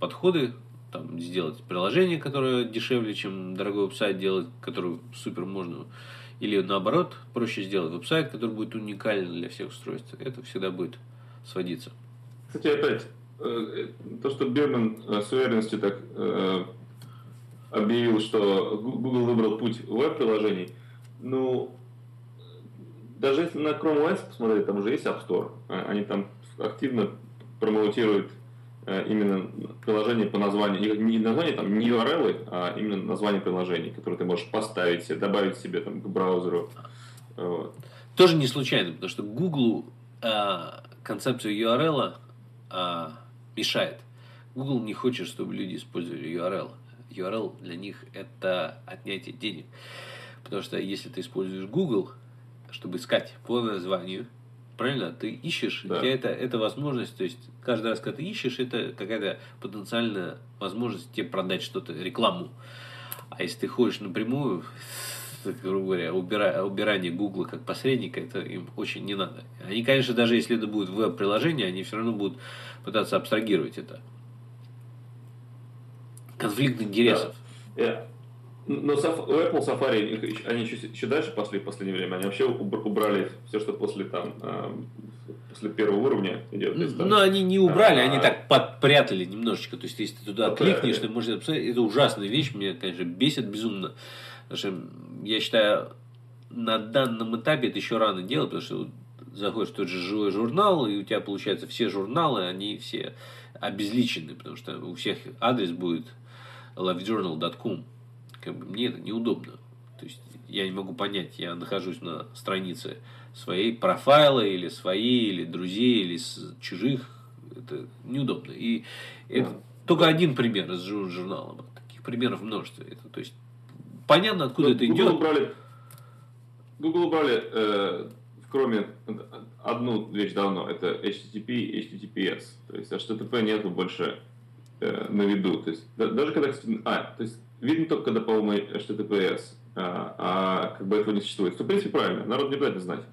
подходы, там, сделать приложение, которое дешевле, чем дорогой веб-сайт делать, который супер можно или наоборот, проще сделать веб-сайт, который будет уникален для всех устройств. Это всегда будет сводиться. Кстати, опять, то, что Бирман э, с уверенностью так э, объявил, что Google выбрал путь веб-приложений, ну, даже если на Chrome OS посмотреть, там уже есть App Store. Они там активно промоутируют Э, именно приложение по названию, не название там, не URL, а именно название приложений, которое ты можешь поставить себе, добавить себе там к браузеру. Вот. Тоже не случайно, потому что Google э, концепцию URL э, мешает. Google не хочет, чтобы люди использовали URL. URL для них это отнятие денег. Потому что если ты используешь Google, чтобы искать по названию, Правильно? Ты ищешь, да. у тебя это, это возможность, то есть каждый раз, когда ты ищешь, это какая-то потенциальная возможность тебе продать что-то, рекламу. А если ты ходишь напрямую, грубо говоря, убира, убирание Гугла как посредника, это им очень не надо. Они, конечно, даже если это будет веб-приложение, они все равно будут пытаться абстрагировать это. Конфликт интересов. Да. Но у Apple Safari они еще, еще дальше пошли в последнее время. Они вообще убрали все, что после там эм, после первого уровня идет. Ну, но они не убрали, а, они так подпрятали немножечко. То есть, если ты туда подпрятали. кликнешь, ты можешь посмотреть. Это ужасная вещь, меня, конечно, бесит безумно. Потому что я считаю, на данном этапе это еще рано делать, потому что заходишь в тот же живой журнал, и у тебя, получается, все журналы, они все обезличены, потому что у всех адрес будет lovejournal.com как бы мне это неудобно. То есть я не могу понять, я нахожусь на странице своей профайла или своей, или друзей, или чужих. Это неудобно. И это yeah. только один пример из журнала. Таких примеров множество. Это, то есть понятно, откуда это Google идет. Убрали, Google убрали э, Chrome одну вещь давно. Это HTTP и HTTPS. То есть HTTP нету больше э, на виду. То есть даже когда... А, то есть видно только, когда, по-моему, HTTPS, а, а как бы этого не существует. То, в принципе, правильно. Народ не обязательно знать,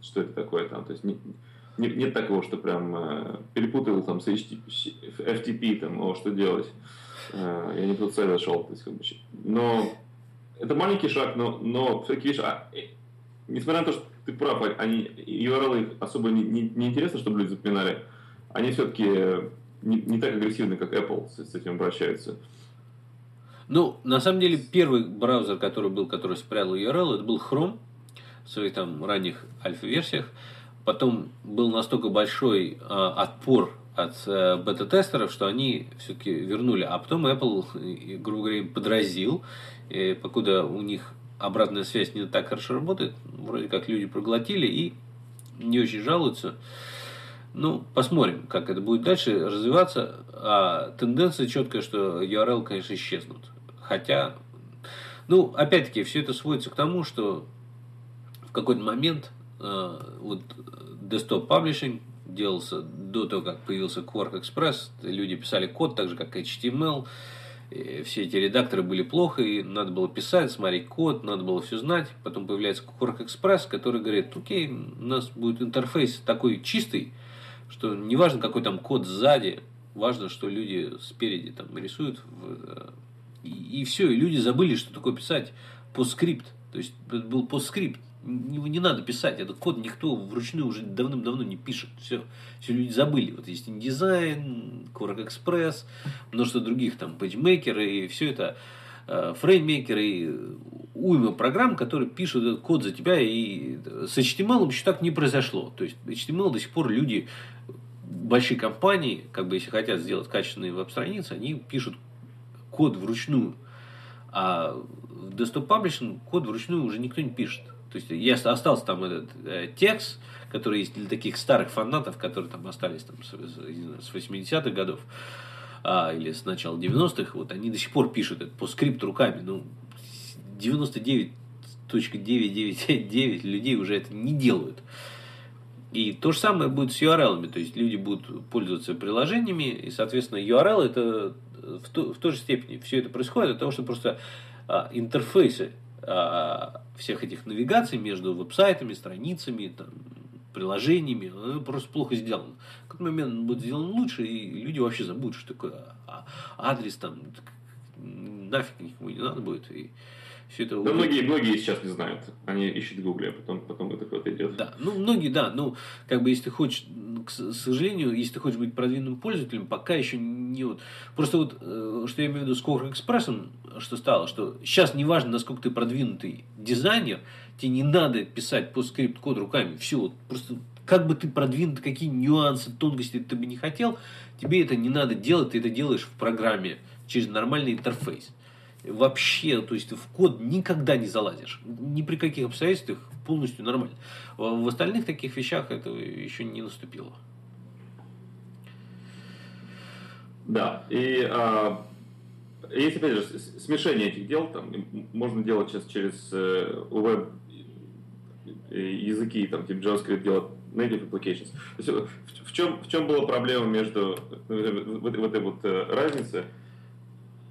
что это такое там. То есть не, не, нет такого, что прям э, перепутал там с HTTP, FTP, там, о, что делать. Э, я не тот сайт зашел. То есть, как бы, но это маленький шаг, но, но все-таки, видишь, а, э, несмотря на то, что ты прав, они, URL особо не, не, не интересно, чтобы люди запоминали, они все-таки не, не так агрессивны, как Apple с, с этим обращаются. Ну, на самом деле, первый браузер, который был, который спрятал URL, это был Chrome в своих там ранних альфа-версиях. Потом был настолько большой э, отпор от э, бета-тестеров, что они все-таки вернули. А потом Apple, грубо говоря, подразил, и покуда у них обратная связь не так хорошо работает, вроде как люди проглотили и не очень жалуются. Ну, посмотрим, как это будет дальше развиваться. А тенденция четкая, что URL, конечно, исчезнут. Хотя, ну, опять-таки, все это сводится к тому, что в какой-то момент э, вот desktop publishing делался до того, как появился Quark Express. Люди писали код так же, как HTML. Все эти редакторы были плохо, и надо было писать, смотреть код, надо было все знать. Потом появляется Quark Express, который говорит, окей, у нас будет интерфейс такой чистый, что неважно, какой там код сзади, важно, что люди спереди там рисуют. В, и, и все, и люди забыли, что такое писать постскрипт. То есть был постскрипт не, не надо писать, этот код никто вручную уже давным-давно не пишет. Все, все люди забыли. Вот есть InDesign, Quark Express, множество других там PageMaker и все это э, FrameMaker и уйма программ, которые пишут этот код за тебя, и с HTML еще так не произошло. То есть HTML до сих пор люди, большие компании, как бы если хотят сделать качественные веб-страницы, они пишут код вручную. А в Desktop Publishing код вручную уже никто не пишет. То есть я остался там этот э, текст, который есть для таких старых фанатов, которые там остались там, с, с 80-х годов а, или с начала 90-х, вот они до сих пор пишут это по скрипту руками. Ну, 99.999 людей уже это не делают. И то же самое будет с URL. То есть люди будут пользоваться приложениями, и, соответственно, URL это в, то, в той же степени все это происходит от того, что просто а, интерфейсы всех этих навигаций между веб-сайтами, страницами, там, приложениями, просто плохо сделано. В какой момент он будет сделан лучше, и люди вообще забудут, что такое а, адрес там, нафиг никому не надо будет. И все это... Да многие, многие сейчас не знают. Они ищут в Гугле, а потом, потом это куда-то идет. Да, ну многие, да. Ну, как бы, если ты хочешь, к сожалению, если ты хочешь быть продвинутым пользователем, пока еще не вот... Просто вот, э, что я имею в виду с Core Экспрессом, что стало, что сейчас не важно, насколько ты продвинутый дизайнер, тебе не надо писать по скрипт код руками. Все, вот просто как бы ты продвинут, какие нюансы, тонкости ты бы не хотел, тебе это не надо делать, ты это делаешь в программе через нормальный интерфейс вообще, то есть в код никогда не залазишь. Ни при каких обстоятельствах полностью нормально. В остальных таких вещах это еще не наступило. Да, и а, есть опять же смешение этих дел, там можно делать сейчас через э, веб языки, там, типа JavaScript делать native applications. То есть, в, в, чем, в чем была проблема между в, в этой вот э, разнице?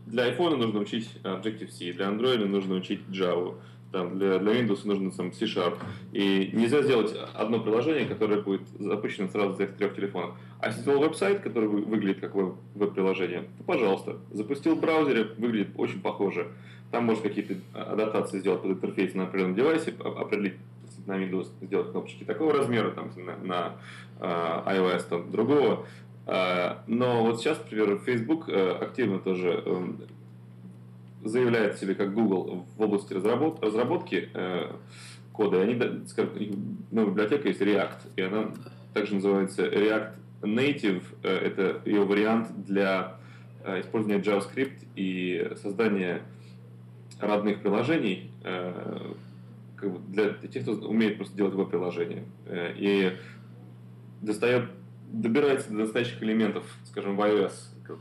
Для iPhone нужно учить Objective-C, для Android нужно учить Java, там, для, для Windows нужно там, C-Sharp. И нельзя сделать одно приложение, которое будет запущено сразу за трех телефонов. А если сделал веб-сайт, который выглядит как веб-приложение, то, пожалуйста, запустил в браузере, выглядит очень похоже. Там можно какие-то адаптации сделать под интерфейс на определенном девайсе, определить на Windows сделать кнопочки такого размера, там, на, на uh, iOS там, другого. А, но вот сейчас, например, Facebook э, активно тоже эм, заявляет себе как Google в области разработки э, кода. Они, скажем, новая библиотека есть React, и она также называется React Native. Э, это ее вариант для использования JavaScript и создания родных приложений для тех, кто умеет просто делать веб-приложения. И достает добирается до настоящих элементов, скажем, в iOS,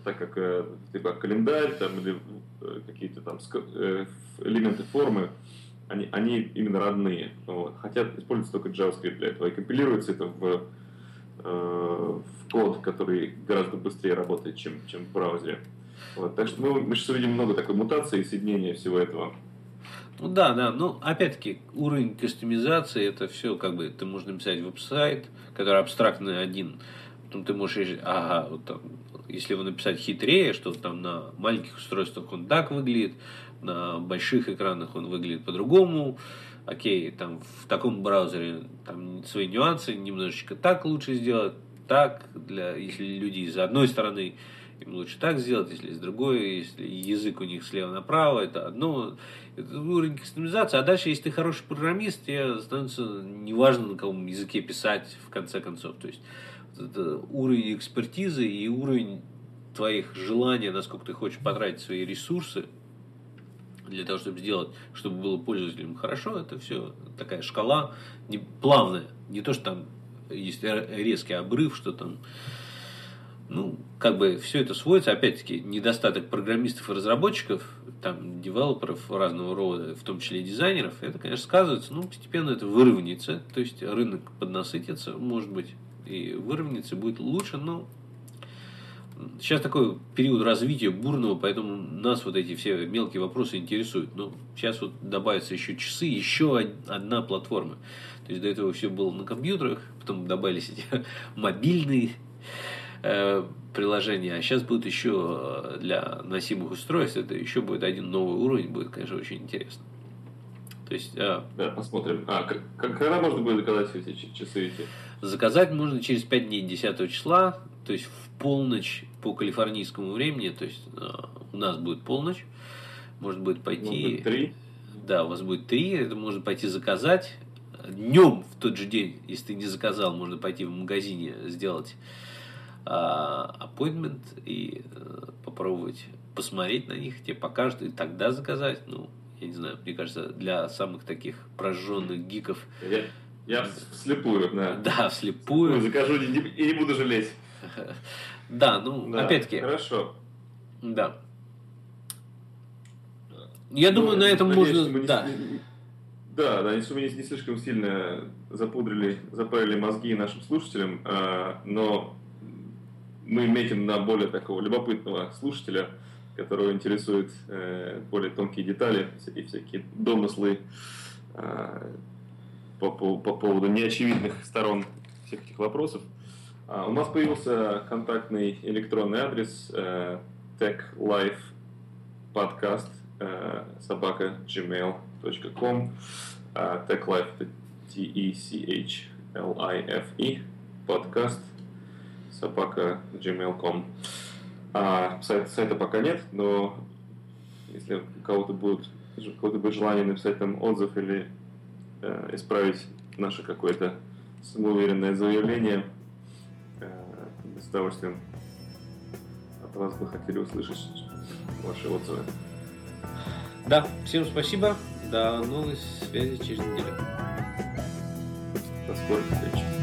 так как э, типа календарь там, или э, какие-то там э, элементы формы, они, они именно родные. Вот. Хотя используется только JavaScript для этого. И компилируется это в, в код, который гораздо быстрее работает, чем, чем в браузере. Вот. Так что мы, мы сейчас увидим много такой мутации и соединения всего этого. Ну да, да. Ну, опять-таки, уровень кастомизации, это все как бы, ты можешь написать веб-сайт, который абстрактный один. Потом ты можешь, ага, вот там, если его написать хитрее, что там на маленьких устройствах он так выглядит, на больших экранах он выглядит по-другому. Окей, там в таком браузере там свои нюансы, немножечко так лучше сделать, так, для, если люди из одной стороны им лучше так сделать, если есть другое, если язык у них слева направо, это одно, это уровень кастомизации. А дальше, если ты хороший программист, тебе становится неважно, на каком языке писать, в конце концов. То есть, это уровень экспертизы и уровень твоих желаний, насколько ты хочешь потратить свои ресурсы для того, чтобы сделать, чтобы было пользователям хорошо, это все такая шкала не, плавная. Не то, что там есть резкий обрыв, что там ну, как бы все это сводится, опять-таки, недостаток программистов и разработчиков, там, девелоперов разного рода, в том числе дизайнеров, это, конечно, сказывается, ну, постепенно это выровняется, то есть рынок поднасытится, может быть, и выровняется, будет лучше, но сейчас такой период развития бурного, поэтому нас вот эти все мелкие вопросы интересуют. Но сейчас вот добавятся еще часы, еще одна платформа. То есть до этого все было на компьютерах, потом добавились эти мобильные Э, приложения, а сейчас будет еще э, для носимых устройств, это еще будет один новый уровень, будет, конечно, очень интересно. То есть, а, да, посмотрим. А, как, когда можно будет заказать эти часы эти? Заказать можно через 5 дней 10 числа, то есть в полночь по калифорнийскому времени, то есть у нас будет полночь, может будет пойти... Три? Да, у вас будет три, это можно пойти заказать. Днем в тот же день, если ты не заказал, можно пойти в магазине сделать appointment и э, попробовать посмотреть на них, тебе покажут, и тогда заказать. Ну, я не знаю, мне кажется, для самых таких прожженных гиков. Я, я вслепую, да. Да, вслепую. Закажу и не, и не буду жалеть. Да, ну, да, опять-таки. Хорошо. Да. Я ну, думаю, на этом надеюсь, можно... Не, да. да, да, если мы не, не слишком сильно запудрили, запарили мозги нашим слушателям, э, но мы метим на более такого любопытного слушателя, которого интересуют э, более тонкие детали и всякие домыслы э, по, по, по поводу неочевидных сторон всех этих вопросов. А, у нас появился контактный электронный адрес э, techlifepodcast э, собака gmail.com э, techlife T-E-C-H-L-I-F-E подкаст собака gmail.com. А сайт, сайта пока нет, но если у кого-то будет, у кого-то будет желание написать там отзыв или э, исправить наше какое-то самоуверенное заявление, э, с удовольствием от вас бы хотели услышать ваши отзывы. Да, всем спасибо. До новой связи через неделю. До скорых встреч.